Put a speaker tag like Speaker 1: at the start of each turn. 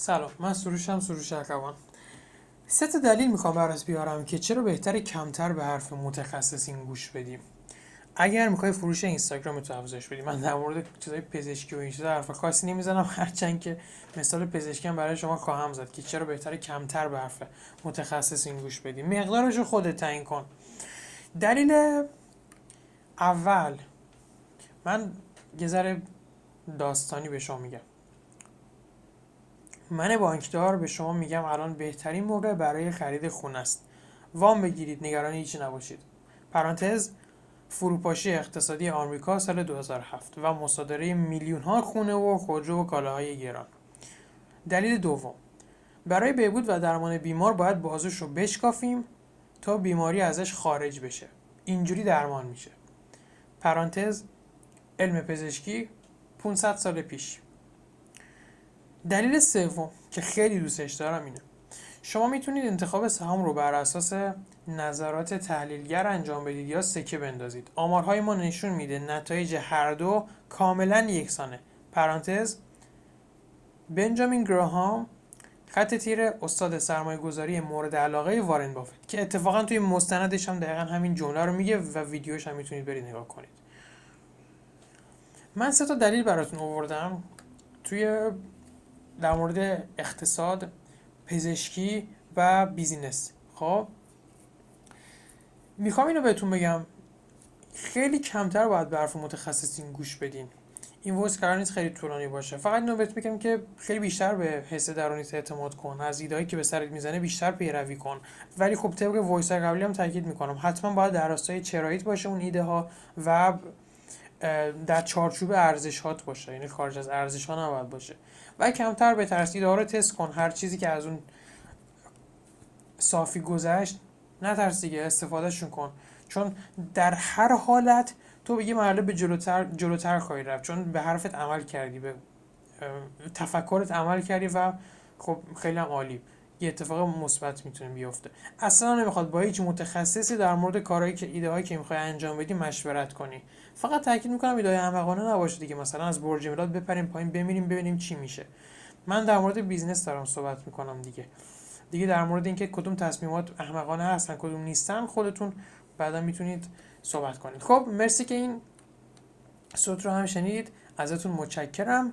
Speaker 1: سلام من سروشم سروش اکوان. سه تا دلیل می‌خوام برات بیارم که چرا بهتر کمتر به حرف متخصصین گوش بدیم. اگر می‌خوای فروش اینستاگرام تو افزایش بدی. من در مورد چیزای پزشکی و این چیزا حرف خاصی نمی‌زنم. هرچند که مثال پزشکی برای شما خواهم زد که چرا بهتر کمتر به حرف متخصصین گوش بدیم مقدارش رو خودت تعیین کن. دلیل اول من یه ذره داستانی به شما میگم. من بانکدار به شما میگم الان بهترین موقع برای خرید خونه است. وام بگیرید نگران هیچی نباشید. پرانتز فروپاشی اقتصادی آمریکا سال 2007 و مصادره میلیون ها خونه و خودرو و کالاهای گران. دلیل دوم. برای بهبود و درمان بیمار باید بازوش رو بشکافیم تا بیماری ازش خارج بشه. اینجوری درمان میشه. پرانتز علم پزشکی 500 سال پیش. دلیل سوم که خیلی دوستش دارم اینه. شما می‌تونید انتخاب سهام رو بر اساس نظرات تحلیلگر انجام بدید یا سکه بندازید. آمارهای ما نشون میده نتایج هر دو کاملا یکسانه. پرانتز بنجامین گراهام خط تیر استاد سرمایه گذاری مورد علاقه وارن بافت که اتفاقا توی مستندش هم دقیقا همین جمله رو میگه و ویدیوش هم می‌تونید برید نگاه کنید. من سه تا دلیل براتون آوردم. توی در مورد اقتصاد پزشکی و business. خب؟ می‌خوام اینو بهتون بگم خیلی کمتر باید به حرف متخصصین گوش بدین. این voice قرار نیست خیلی طولانی باشه. فقط اینو بهت میگم که خیلی بیشتر به حس درونیت اعتماد کن. از ایده‌هایی که به سرت می‌زنه بیشتر پیروی کن. ولی خب طبق voice قبلی هم تاکید می‌کنم. حتما باید در راستای چراییت باشه اون ایده ها و در چارچوب ارزشات باشه. یعنی خارج از ارزش ها نباید باشه. و کمتر ها رو تست کن. هر چیزی که از اون صافی گذشت نترس دیگه استفادهشون کن. چون در هر حالت تو به یه مرحله به جلوتر جلوتر خواهی رفت. چون به حرفت عمل کردی به تفکرت عمل کردی و خب خیلی هم عالی. یه اتفاق مثبت می‌تونه بیفته. اصلا نمی‌خواد با هیچ متخصصی در مورد کارهایی که ایده هایی که می‌خوای انجام بدی مشورت کنی. فقط تاکید می‌کنم ایده احمقانه نباشه دیگه. مثلا از برج میلاد بپریم پایین بمیریم ببینیم چی میشه. من در مورد business دارم صحبت می‌کنم دیگه. دیگه در مورد اینکه کدوم تصمیمات احمقانه هستن کدوم نیستن خودتون بعدا می‌تونید صحبت کنید. خب مرسی که این صوت رو هم شنیدید. ازتون متشکرم.